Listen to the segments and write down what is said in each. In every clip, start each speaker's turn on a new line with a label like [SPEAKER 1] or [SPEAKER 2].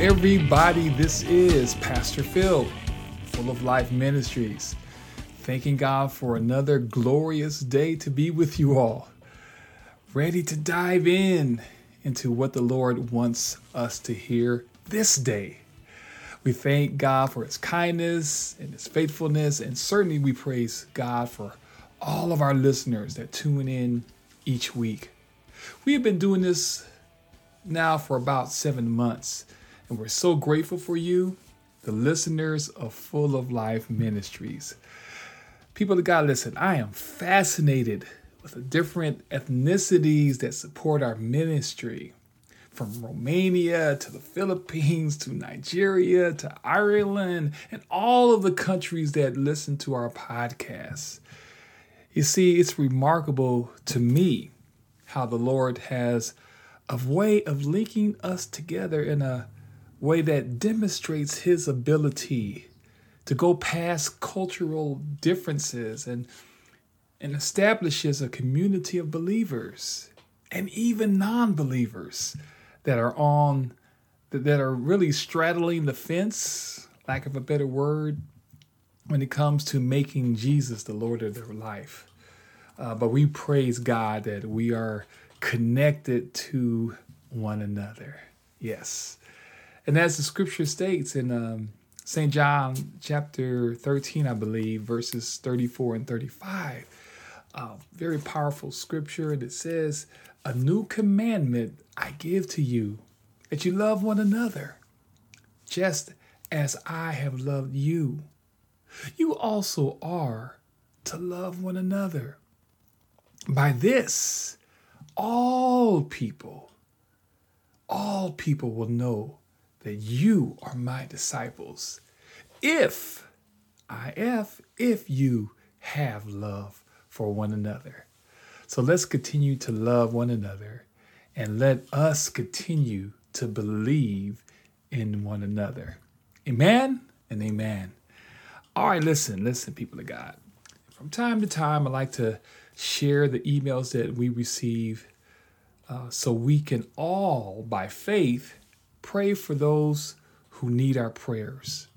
[SPEAKER 1] Everybody. This is Pastor Phil, Full of Life Ministries. Thanking God for another glorious day to be with you all. Ready to dive in into what the Lord wants us to hear this day. We thank God for his kindness and his faithfulness, and certainly we praise God for all of our listeners that tune in each week. We have been doing this now for about seven months, and we're so grateful for you, the listeners of Full of Life Ministries. People of God, listen, I am fascinated with the different ethnicities that support our ministry from Romania to the Philippines to Nigeria to Ireland and all of the countries that listen to our podcast. You see, it's remarkable to me how the Lord has a way of linking us together in a way that demonstrates His ability to go past cultural differences and, and establishes a community of believers and even non believers that are on that are really straddling the fence, lack of a better word, when it comes to making Jesus the Lord of their life. Uh, but we praise God that we are connected to one another. Yes. And as the scripture states in um, St. John chapter 13, I believe, verses 34 and 35, uh, very powerful scripture. It says, A new commandment I give to you, that you love one another, just as I have loved you. You also are to love one another. By this, all people, all people will know that you are my disciples. If, if, if you have love for one another. So let's continue to love one another and let us continue to believe in one another. Amen and amen. All right, listen, listen, people of God. From time to time, I like to share the emails that we receive uh, so we can all, by faith, pray for those who need our prayers.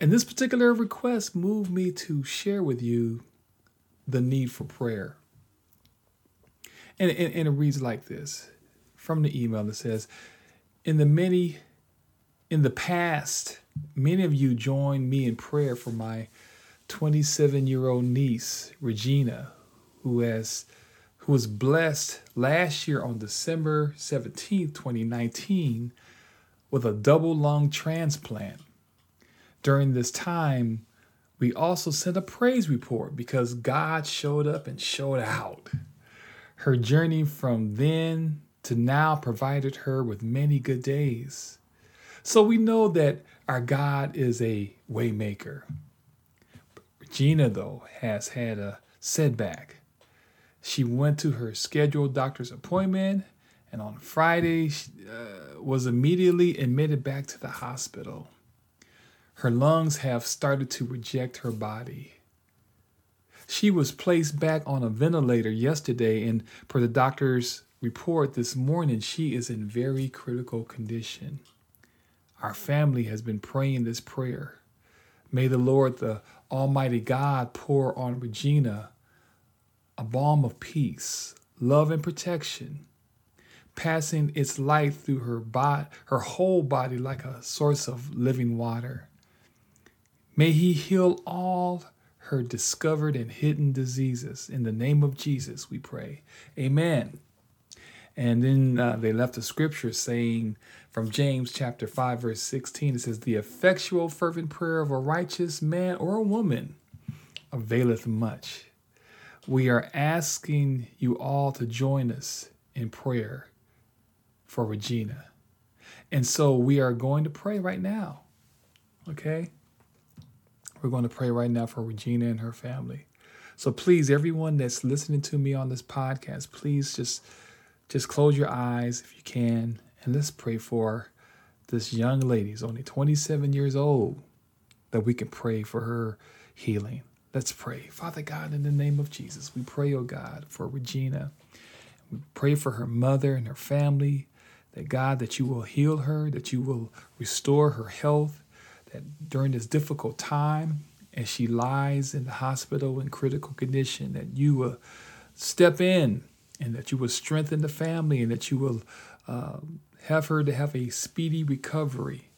[SPEAKER 1] And this particular request moved me to share with you the need for prayer. And, and, and it reads like this from the email that says, In the many, in the past, many of you joined me in prayer for my 27 year old niece, Regina, who has who was blessed last year on December 17, 2019, with a double lung transplant. During this time, we also sent a praise report because God showed up and showed out. Her journey from then to now provided her with many good days. So we know that our God is a waymaker. Regina, though, has had a setback. She went to her scheduled doctor's appointment and on Friday she, uh, was immediately admitted back to the hospital. Her lungs have started to reject her body. She was placed back on a ventilator yesterday, and per the doctor's report this morning, she is in very critical condition. Our family has been praying this prayer. May the Lord, the Almighty God, pour on Regina a balm of peace, love, and protection, passing its light through her body, her whole body like a source of living water. May He heal all her discovered and hidden diseases. In the name of Jesus, we pray. Amen. And then uh, they left a scripture saying from James chapter 5, verse 16, it says, The effectual, fervent prayer of a righteous man or a woman availeth much. We are asking you all to join us in prayer for Regina. And so we are going to pray right now. Okay? We're going to pray right now for Regina and her family. So please, everyone that's listening to me on this podcast, please just just close your eyes if you can and let's pray for this young lady. She's only 27 years old that we can pray for her healing. Let's pray. Father God, in the name of Jesus, we pray, oh God, for Regina. We pray for her mother and her family that God, that you will heal her, that you will restore her health, that during this difficult time, as she lies in the hospital in critical condition, that you will step in and that you will strengthen the family and that you will uh, have her to have a speedy recovery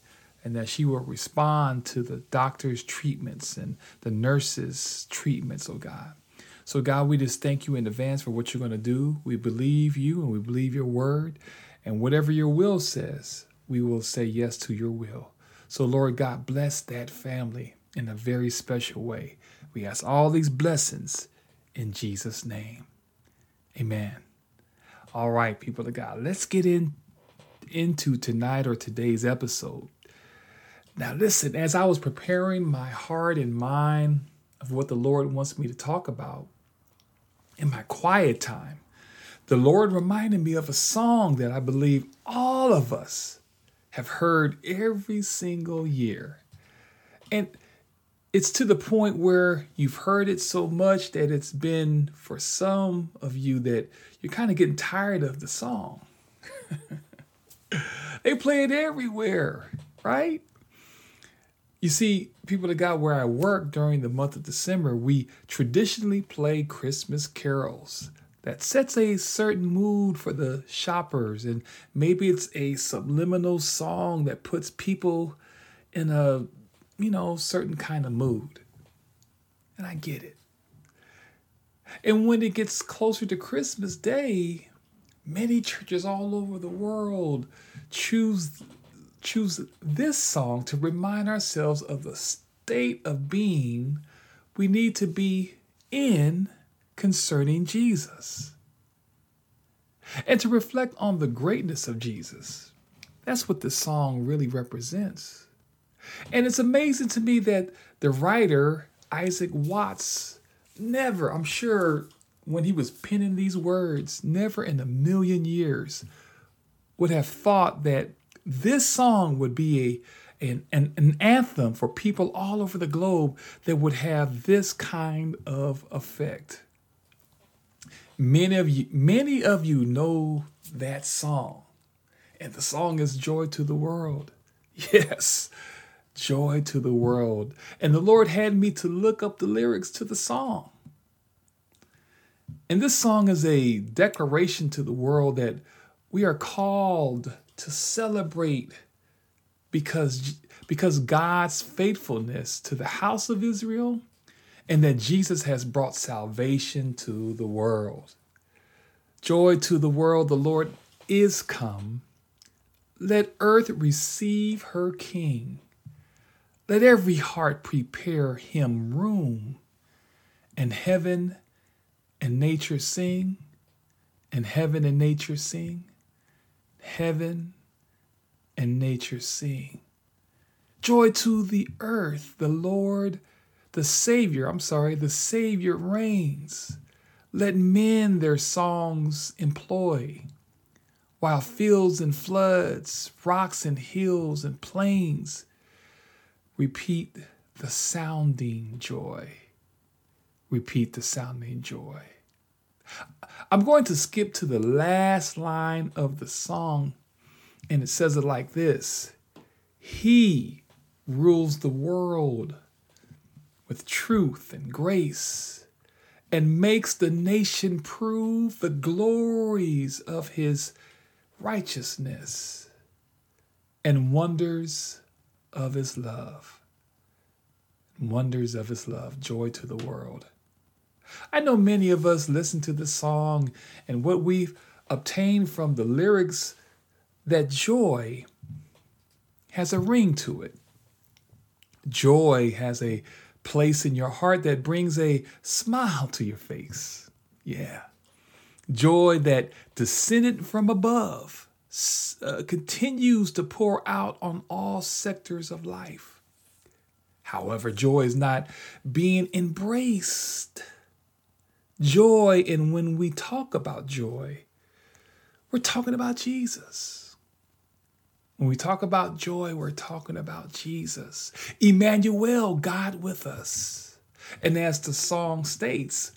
[SPEAKER 1] and that she will respond to the doctor's treatments and the nurse's treatments, oh God. So, God, we just thank you in advance for what you're going to do. We believe you and we believe your word. And whatever your will says, we will say yes to your will. So, Lord God, bless that family in a very special way. We ask all these blessings in Jesus' name. Amen. All right, people of God, let's get in into tonight or today's episode. Now, listen, as I was preparing my heart and mind of what the Lord wants me to talk about in my quiet time, the Lord reminded me of a song that I believe all of us have heard every single year. And it's to the point where you've heard it so much that it's been for some of you that you're kind of getting tired of the song. they play it everywhere, right? You see, people that got where I work during the month of December, we traditionally play Christmas carols that sets a certain mood for the shoppers. And maybe it's a subliminal song that puts people in a you know, certain kind of mood. And I get it. And when it gets closer to Christmas Day, many churches all over the world choose choose this song to remind ourselves of the state of being we need to be in concerning Jesus. And to reflect on the greatness of Jesus. That's what this song really represents. And it's amazing to me that the writer, Isaac Watts, never, I'm sure, when he was penning these words, never in a million years would have thought that this song would be a, an, an, an anthem for people all over the globe that would have this kind of effect. Many of you, many of you know that song. And the song is Joy to the World. Yes, joy to the world. And the Lord had me to look up the lyrics to the song. And this song is a declaration to the world that we are called to celebrate because, because God's faithfulness to the house of Israel and that Jesus has brought salvation to the world. Joy to the world, the Lord is come. Let earth receive her King. Let every heart prepare him room, and heaven and nature sing, and heaven and nature sing, heaven and nature sing. Joy to the earth, the Lord, the Savior, I'm sorry, the Savior reigns. Let men their songs employ, while fields and floods, rocks and hills and plains, Repeat the sounding joy. Repeat the sounding joy. I'm going to skip to the last line of the song, and it says it like this He rules the world with truth and grace and makes the nation prove the glories of his righteousness and wonders of his love, wonders of his love, joy to the world. I know many of us listen to this song and what we've obtained from the lyrics that joy has a ring to it. Joy has a place in your heart that brings a smile to your face. Yeah. Joy that descended from above uh, continues to pour out on all sectors of life. However, joy is not being embraced. Joy, and when we talk about joy, we're talking about Jesus. When we talk about joy, we're talking about Jesus. Emmanuel, God with us. And as the song states,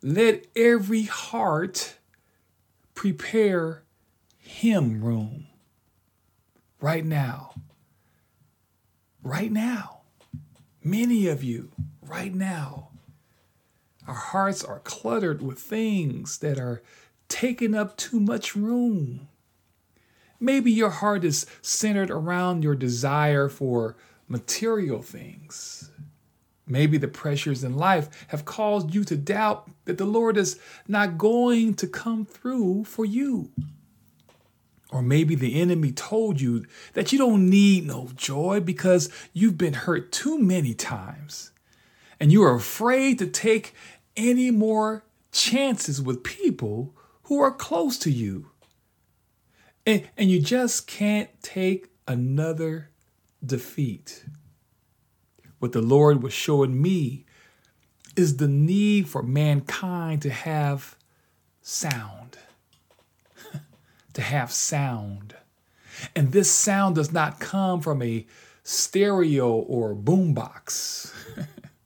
[SPEAKER 1] let every heart prepare him room. right now. Right now. Many of you, right now. Our hearts are cluttered with things that are taking up too much room. Maybe your heart is centered around your desire for material things. Maybe the pressures in life have caused you to doubt that the Lord is not going to come through for you. Or maybe the enemy told you that you don't need no joy because you've been hurt too many times and you are afraid to take any more chances with people who are close to you. And, and you just can't take another defeat. What the Lord was showing me is the need for mankind to have sound. to have sound. And this sound does not come from a stereo or boombox.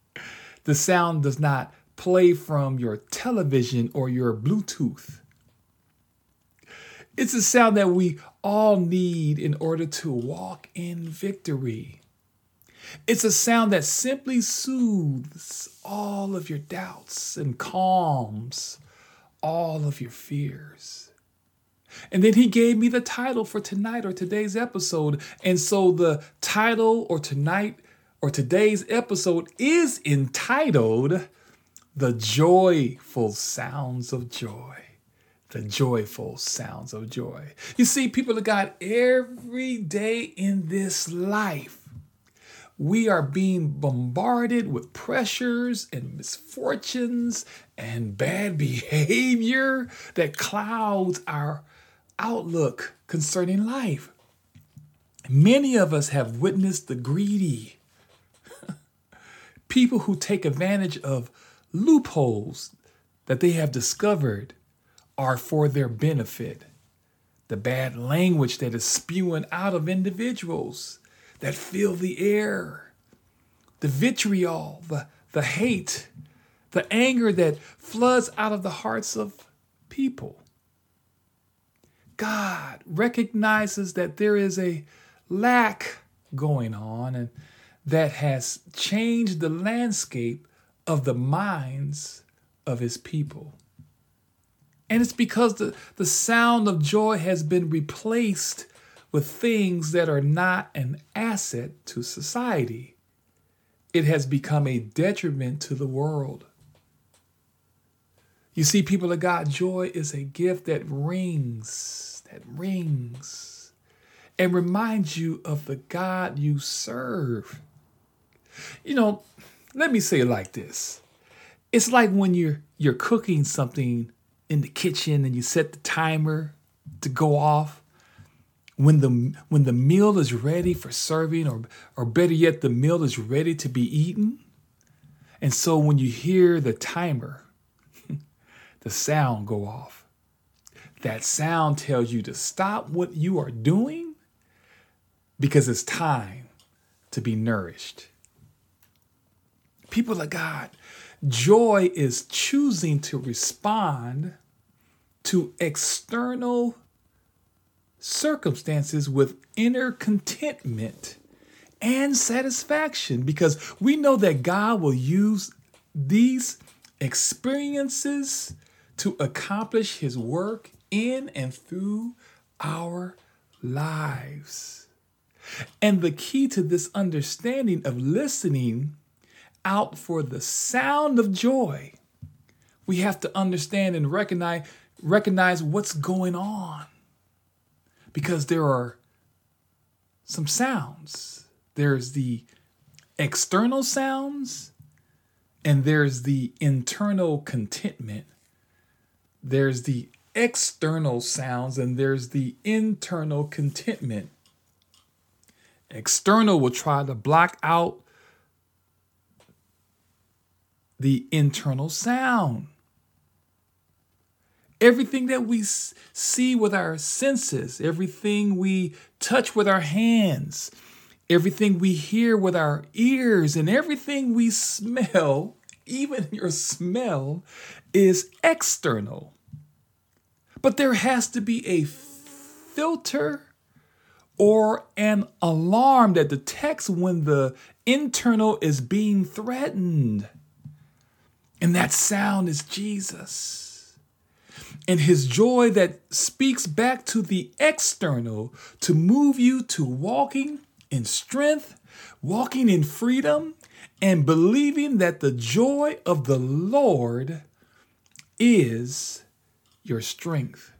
[SPEAKER 1] the sound does not play from your television or your Bluetooth. It's a sound that we all need in order to walk in victory. It's a sound that simply soothes all of your doubts and calms all of your fears. And then he gave me the title for tonight or today's episode. And so the title or tonight or today's episode is entitled The Joyful Sounds of Joy the joyful sounds of joy. You see, people of God, every day in this life, we are being bombarded with pressures and misfortunes and bad behavior that clouds our outlook concerning life. Many of us have witnessed the greedy, people who take advantage of loopholes that they have discovered are for their benefit. The bad language that is spewing out of individuals that fill the air, the vitriol, the, the hate, the anger that floods out of the hearts of people. God recognizes that there is a lack going on and that has changed the landscape of the minds of his people. And it's because the, the sound of joy has been replaced with things that are not an asset to society. It has become a detriment to the world. You see, people of God, joy is a gift that rings, that rings, and reminds you of the God you serve. You know, let me say it like this. It's like when you're you're cooking something in the kitchen and you set the timer to go off. When the when the meal is ready for serving or or better yet the meal is ready to be eaten. And so when you hear the timer the sound go off. That sound tells you to stop what you are doing because it's time to be nourished. People of god joy is choosing to respond to external circumstances with inner contentment and satisfaction because we know that God will use these experiences to accomplish his work in and through our lives. And the key to this understanding of listening out for the sound of joy, we have to understand and recognize recognize what's going on because there are some sounds. There's the external sounds and there's the internal contentment. There's the external sounds and there's the internal contentment. External will try to block out the internal sound. Everything that we see with our senses, everything we touch with our hands, everything we hear with our ears, and everything we smell, even your smell, is external. But there has to be a filter or an alarm that detects when the internal is being threatened. And that sound is Jesus. And his joy that speaks back to the external to move you to walking in strength, walking in freedom, and believing that the joy of the Lord is your strength.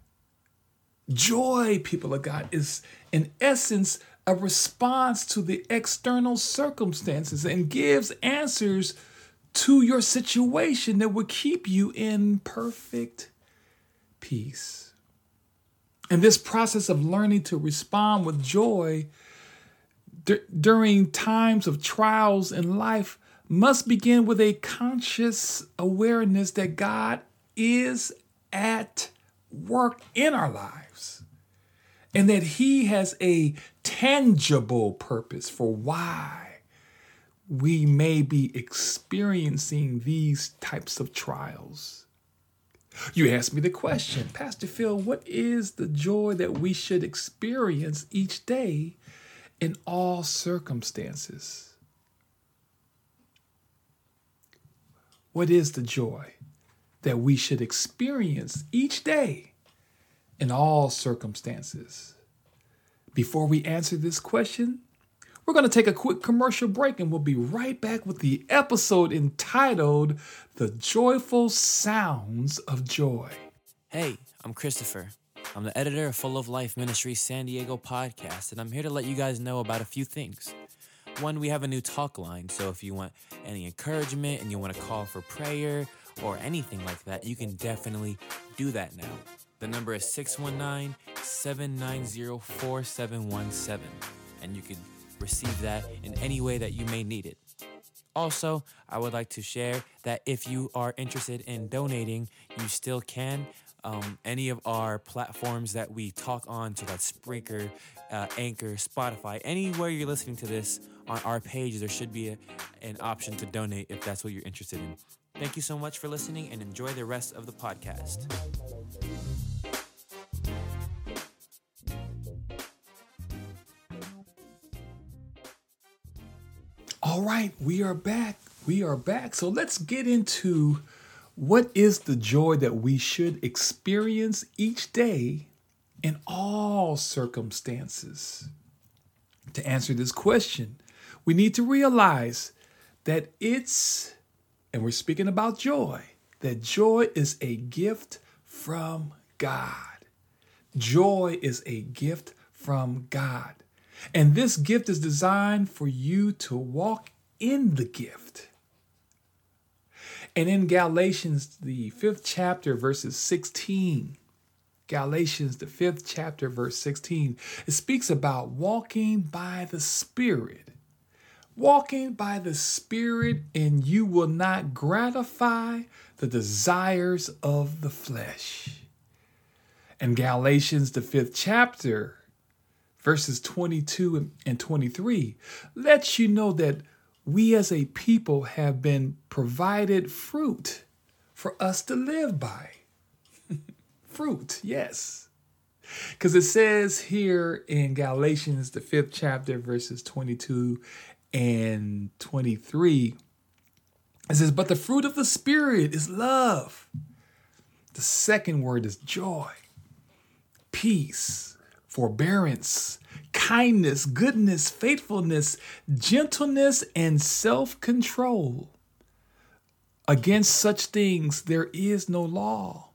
[SPEAKER 1] Joy, people of God, is in essence a response to the external circumstances and gives answers to your situation that will keep you in perfect peace. And this process of learning to respond with joy d- during times of trials in life must begin with a conscious awareness that God is at work in our lives and that He has a tangible purpose for why we may be experiencing these types of trials. You asked me the question, Pastor Phil, what is the joy that we should experience each day in all circumstances? What is the joy that we should experience each day in all circumstances? Before we answer this question, we're going to take a quick commercial break and we'll be right back with the episode entitled The Joyful Sounds of Joy.
[SPEAKER 2] Hey, I'm Christopher. I'm the editor of Full of Life Ministry San Diego podcast, and I'm here to let you guys know about a few things. One, we have a new talk line, so if you want any encouragement and you want to call for prayer or anything like that, you can definitely do that now. The number is 619 790 4717, and you can receive that in any way that you may need it. Also, I would like to share that if you are interested in donating, you still can. Um, any of our platforms that we talk on, so that's Spreaker, uh, Anchor, Spotify, anywhere you're listening to this on our page, there should be a, an option to donate if that's what you're interested in. Thank you so much for listening and enjoy the rest of the podcast.
[SPEAKER 1] All right, we are back. We are back. So let's get into what is the joy that we should experience each day in all circumstances. To answer this question, we need to realize that it's, and we're speaking about joy, that joy is a gift from God. Joy is a gift from God. And this gift is designed for you to walk in the gift. And in Galatians, the fifth chapter, verses 16, Galatians, the fifth chapter, verse 16, it speaks about walking by the Spirit. Walking by the Spirit, and you will not gratify the desires of the flesh. And Galatians, the fifth chapter, verses 22 and 23 lets you know that we as a people have been provided fruit for us to live by. fruit, yes. Because it says here in Galatians, the fifth chapter, verses 22 and 23, it says, But the fruit of the Spirit is love. The second word is joy, peace forbearance, kindness, goodness, faithfulness, gentleness, and self control. Against such things there is no law.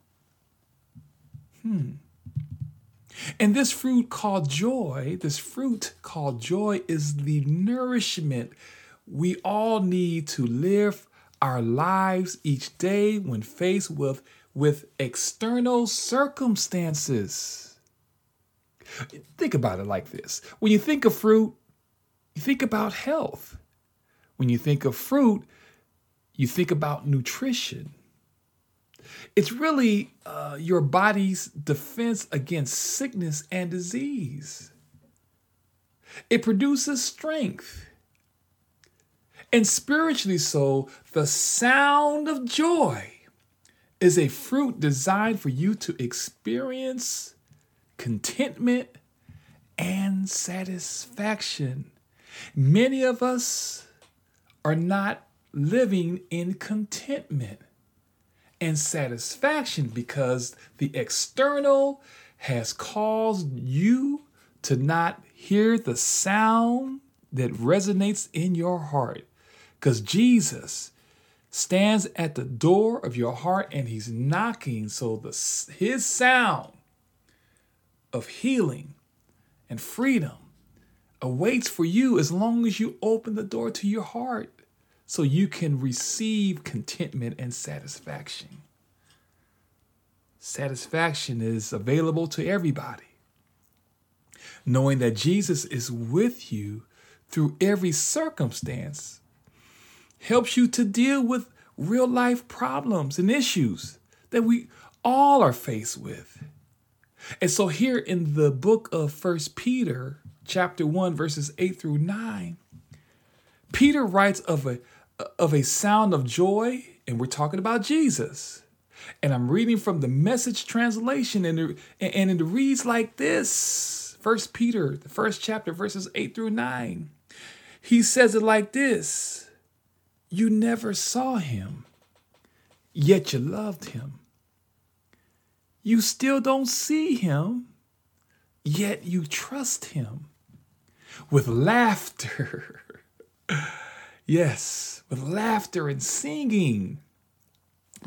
[SPEAKER 1] Hmm. And this fruit called joy, this fruit called joy is the nourishment we all need to live our lives each day when faced with, with external circumstances. Think about it like this when you think of fruit, you think about health. When you think of fruit, you think about nutrition. It's really uh, your body's defense against sickness and disease. It produces strength. And spiritually so, the sound of joy is a fruit designed for you to experience contentment, and satisfaction. Many of us are not living in contentment and satisfaction because the external has caused you to not hear the sound that resonates in your heart. Because Jesus stands at the door of your heart and he's knocking so the his sound of healing and freedom awaits for you as long as you open the door to your heart so you can receive contentment and satisfaction. Satisfaction is available to everybody. Knowing that Jesus is with you through every circumstance helps you to deal with real life problems and issues that we all are faced with. And so here in the book of First Peter, chapter 1 verses 8 through 9, Peter writes of a of a sound of joy and we're talking about Jesus. And I'm reading from the message translation and it, and it reads like this. First Peter, the first chapter verses 8 through 9. He says it like this. You never saw him, yet you loved him. You still don't see him, yet you trust him. With laughter. yes, with laughter and singing.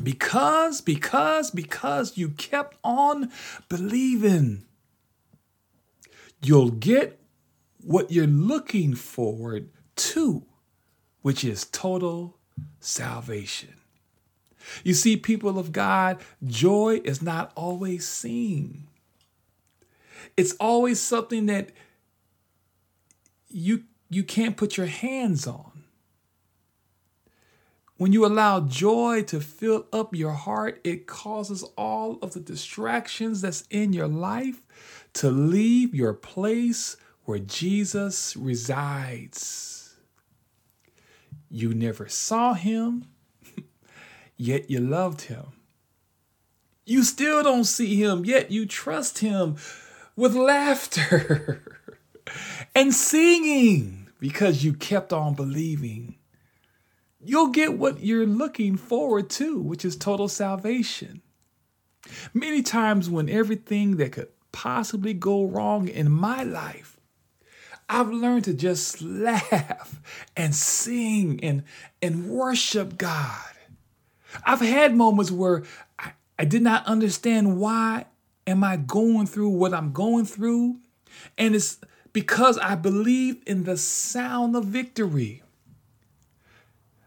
[SPEAKER 1] Because, because, because you kept on believing. You'll get what you're looking forward to, which is total salvation. You see, people of God, joy is not always seen. It's always something that you you can't put your hands on. When you allow joy to fill up your heart, it causes all of the distractions that's in your life to leave your place where Jesus resides. You never saw him, yet you loved him. You still don't see him, yet you trust him with laughter and singing because you kept on believing. You'll get what you're looking forward to, which is total salvation. Many times, when everything that could possibly go wrong in my life, I've learned to just laugh and sing and, and worship God. I've had moments where I, I did not understand why am I going through what I'm going through. And it's because I believe in the sound of victory.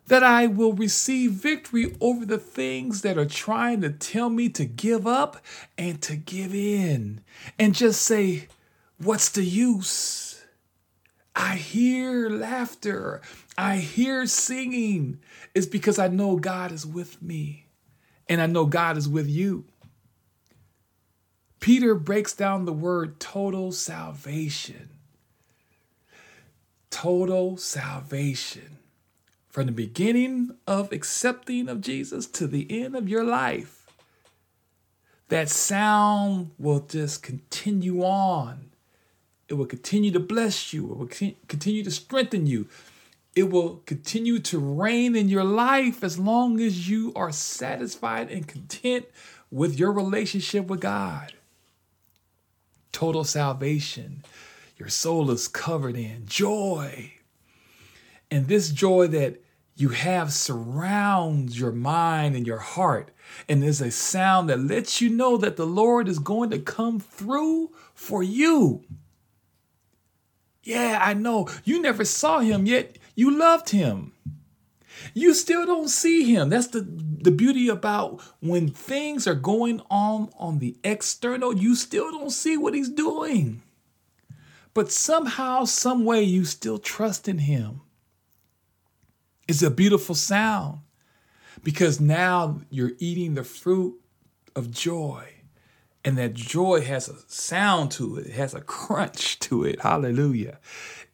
[SPEAKER 1] That I will receive victory over the things that are trying to tell me to give up and to give in and just say, What's the use? I hear laughter. I hear singing. It's because I know God is with me and I know God is with you. Peter breaks down the word total salvation. Total salvation. From the beginning of accepting of Jesus to the end of your life, that sound will just continue on. It will continue to bless you. It will continue to strengthen you. It will continue to reign in your life as long as you are satisfied and content with your relationship with God. Total salvation. Your soul is covered in joy. And this joy that you have surrounds your mind and your heart. And there's a sound that lets you know that the Lord is going to come through for you. Yeah, I know. You never saw him, yet you loved him. You still don't see him. That's the, the beauty about when things are going on on the external, you still don't see what he's doing. But somehow, some way, you still trust in him. It's a beautiful sound because now you're eating the fruit of joy. And that joy has a sound to it, it has a crunch to it. Hallelujah.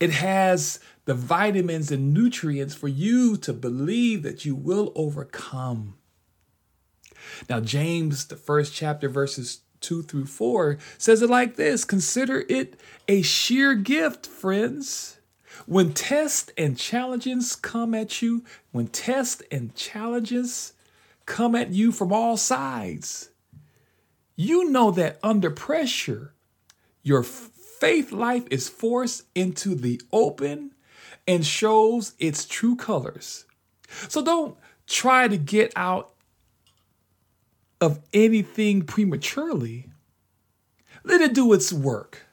[SPEAKER 1] It has the vitamins and nutrients for you to believe that you will overcome. Now, James, the first chapter, verses 2 through 4 says it like this Consider it a sheer gift, friends. When tests and challenges come at you, when tests and challenges come at you from all sides, you know that under pressure, your faith life is forced into the open and shows its true colors. So don't try to get out of anything prematurely. Let it do its work.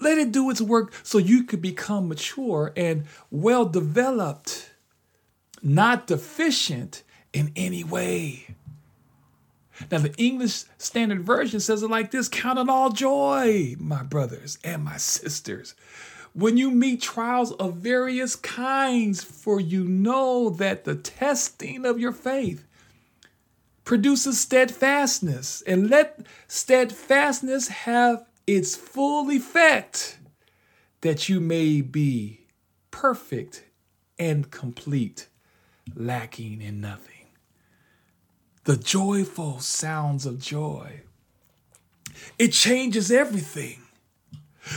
[SPEAKER 1] Let it do its work so you could become mature and well developed, not deficient in any way. Now, the English Standard Version says it like this Count all joy, my brothers and my sisters, when you meet trials of various kinds, for you know that the testing of your faith produces steadfastness, and let steadfastness have its full effect, that you may be perfect and complete, lacking in nothing the joyful sounds of joy. It changes everything.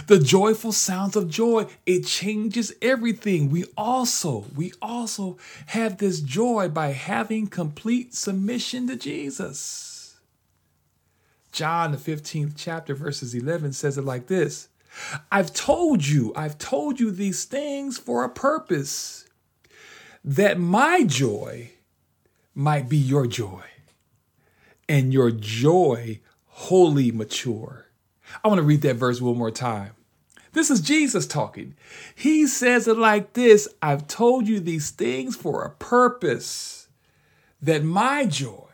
[SPEAKER 1] The joyful sounds of joy, it changes everything. We also, we also have this joy by having complete submission to Jesus. John, the 15th chapter, verses 11 says it like this I've told you, I've told you these things for a purpose, that my joy might be your joy and your joy wholly mature. I want to read that verse one more time. This is Jesus talking. He says it like this I've told you these things for a purpose, that my joy,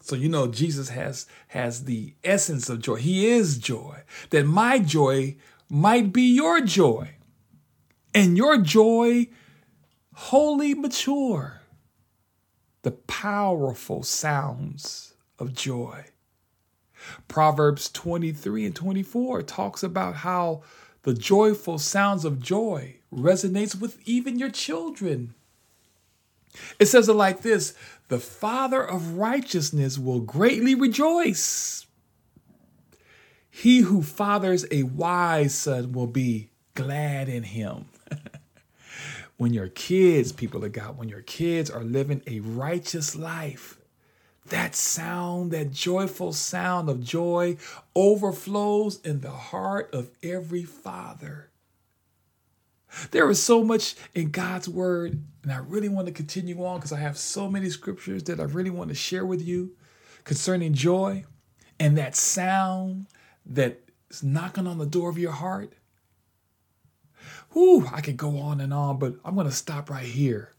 [SPEAKER 1] so you know Jesus has has the essence of joy. He is joy. That my joy might be your joy. And your joy wholly mature. The powerful sounds of joy. Proverbs 23 and 24 talks about how the joyful sounds of joy resonates with even your children. It says it like this, the father of righteousness will greatly rejoice. He who fathers a wise son will be glad in him. when your kids, people of God, when your kids are living a righteous life, that sound, that joyful sound of joy, overflows in the heart of every father. There is so much in God's word, and I really want to continue on because I have so many scriptures that I really want to share with you concerning joy and that sound that is knocking on the door of your heart. Whew, I could go on and on, but I'm going to stop right here.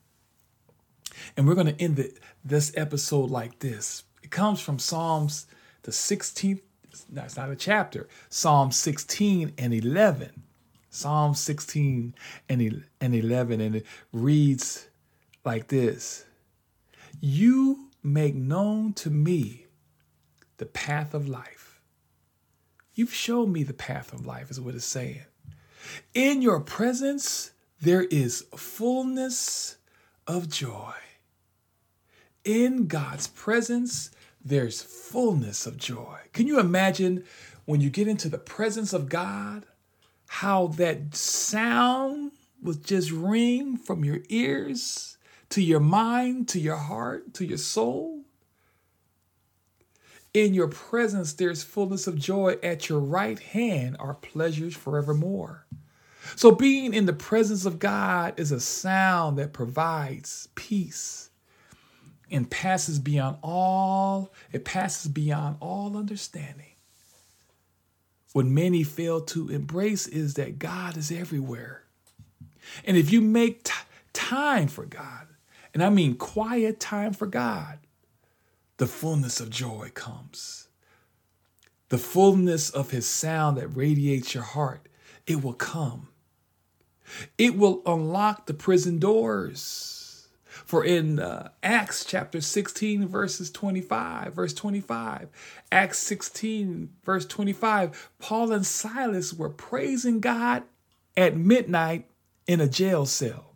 [SPEAKER 1] And we're going to end the, this episode like this. It comes from Psalms, the 16th, no, it's not a chapter, Psalm 16 and 11. Psalm 16 and 11, and it reads like this You make known to me the path of life. You've shown me the path of life, is what it's saying. In your presence, there is fullness of joy. In God's presence, there's fullness of joy. Can you imagine when you get into the presence of God, how that sound will just ring from your ears to your mind, to your heart, to your soul? In your presence, there's fullness of joy. At your right hand are pleasures forevermore. So, being in the presence of God is a sound that provides peace and passes beyond all, it passes beyond all understanding. What many fail to embrace is that God is everywhere. And if you make t- time for God, and I mean quiet time for God, the fullness of joy comes. The fullness of his sound that radiates your heart, it will come. It will unlock the prison doors for in uh, Acts chapter 16, verses 25, verse 25, Acts 16, verse 25, Paul and Silas were praising God at midnight in a jail cell.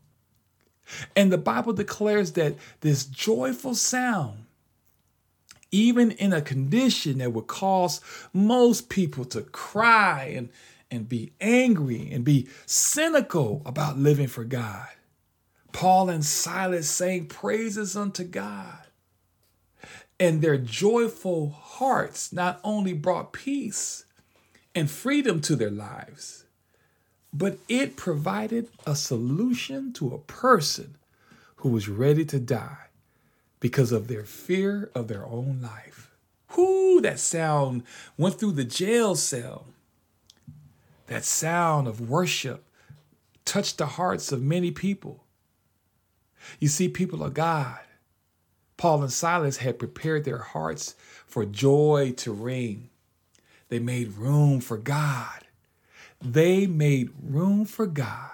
[SPEAKER 1] And the Bible declares that this joyful sound even in a condition that would cause most people to cry and, and be angry and be cynical about living for God. Paul and Silas sang praises unto God. And their joyful hearts not only brought peace and freedom to their lives, but it provided a solution to a person who was ready to die because of their fear of their own life. Whoo, that sound went through the jail cell. That sound of worship touched the hearts of many people. You see, people of God, Paul and Silas had prepared their hearts for joy to ring. They made room for God. They made room for God.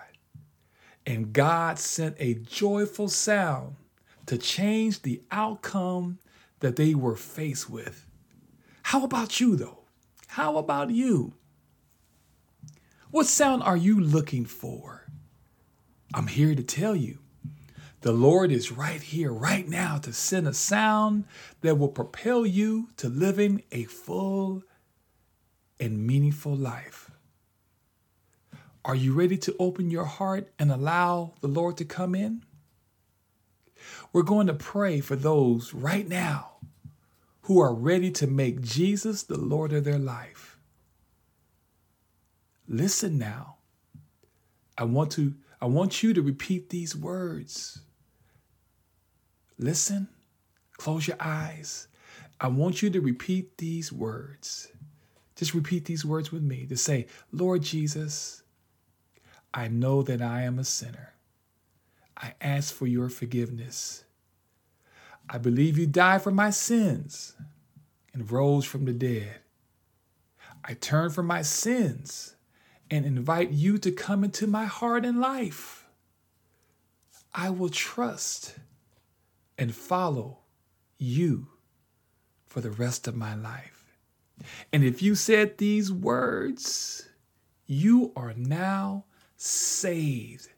[SPEAKER 1] And God sent a joyful sound to change the outcome that they were faced with. How about you, though? How about you? What sound are you looking for? I'm here to tell you the Lord is right here, right now, to send a sound that will propel you to living a full and meaningful life. Are you ready to open your heart and allow the Lord to come in? We're going to pray for those right now who are ready to make Jesus the Lord of their life. Listen now. I want to I want you to repeat these words. Listen, close your eyes. I want you to repeat these words. Just repeat these words with me to say, Lord Jesus, I know that I am a sinner. I ask for your forgiveness. I believe you died for my sins and rose from the dead. I turn from my sins and invite you to come into my heart and life. I will trust and follow you for the rest of my life. And if you said these words, you are now saved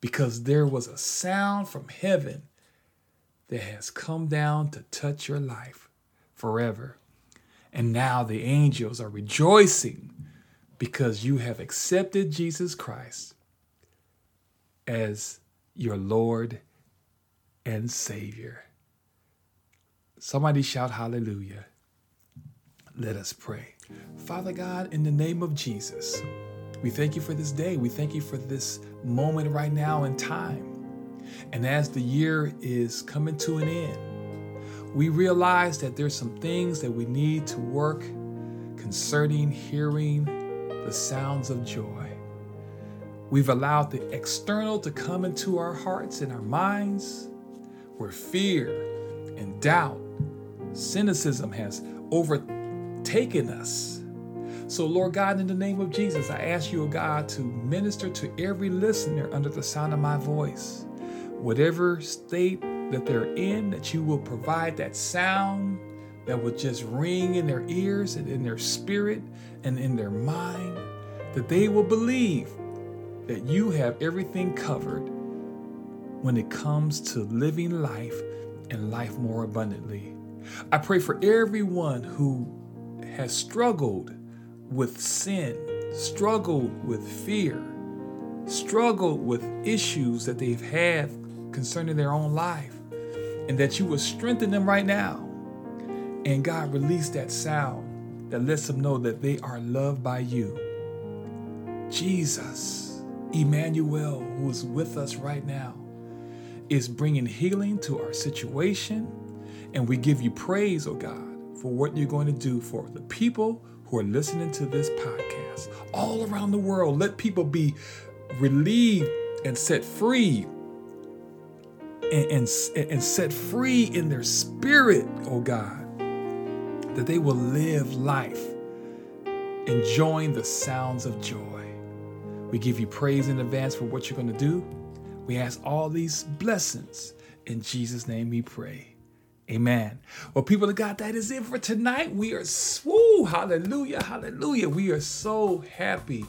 [SPEAKER 1] because there was a sound from heaven that has come down to touch your life forever. And now the angels are rejoicing because you have accepted Jesus Christ as your Lord and Savior. Somebody shout hallelujah. Let us pray. Father God, in the name of Jesus, we thank you for this day. We thank you for this moment right now in time. And as the year is coming to an end, we realize that there's some things that we need to work concerning hearing the sounds of joy. We've allowed the external to come into our hearts and our minds where fear and doubt, cynicism has overtaken us. So, Lord God, in the name of Jesus, I ask you, O God, to minister to every listener under the sound of my voice. Whatever state that they're in, that you will provide that sound that will just ring in their ears and in their spirit and in their mind, that they will believe that you have everything covered when it comes to living life and life more abundantly. I pray for everyone who has struggled with sin, struggled with fear, struggled with issues that they've had concerning their own life, and that you will strengthen them right now. And God, release that sound that lets them know that they are loved by you. Jesus, Emmanuel, who is with us right now is bringing healing to our situation. And we give you praise, oh God, for what you're going to do for the people who are listening to this podcast all around the world. Let people be relieved and set free and, and, and set free in their spirit, oh God, that they will live life enjoying the sounds of joy. We give you praise in advance for what you're going to do. We ask all these blessings. In Jesus' name we pray. Amen. Well, people of God, that is it for tonight. We are, woo, hallelujah, hallelujah. We are so happy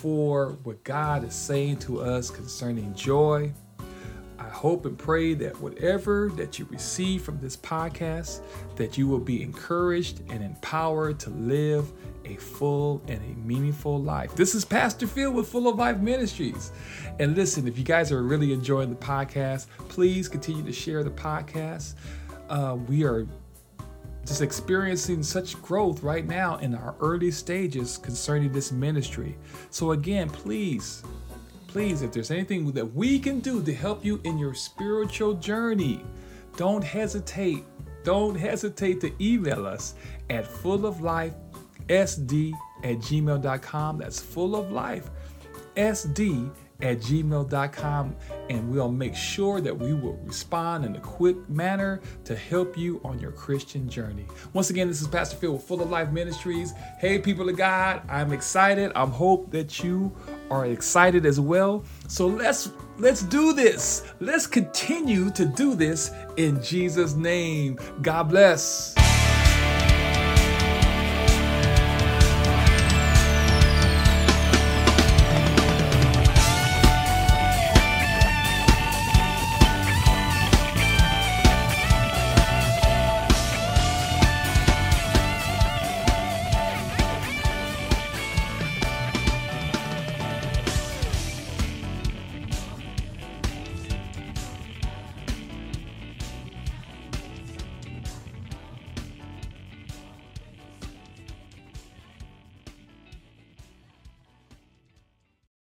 [SPEAKER 1] for what God is saying to us concerning joy. I hope and pray that whatever that you receive from this podcast, that you will be encouraged and empowered to live a full and a meaningful life. This is Pastor Phil with Full of Life Ministries. And listen, if you guys are really enjoying the podcast, please continue to share the podcast. Uh, we are just experiencing such growth right now in our early stages concerning this ministry. So, again, please please, if there's anything that we can do to help you in your spiritual journey, don't hesitate. Don't hesitate to email us at fulloflifesd at gmail.com. That's full of life sd at gmail.com and we'll make sure that we will respond in a quick manner to help you on your Christian journey. Once again, this is Pastor Phil with Full of Life Ministries. Hey, people of God, I'm excited. I hope that you are excited as well. So let's let's do this. Let's continue to do this in Jesus' name. God bless.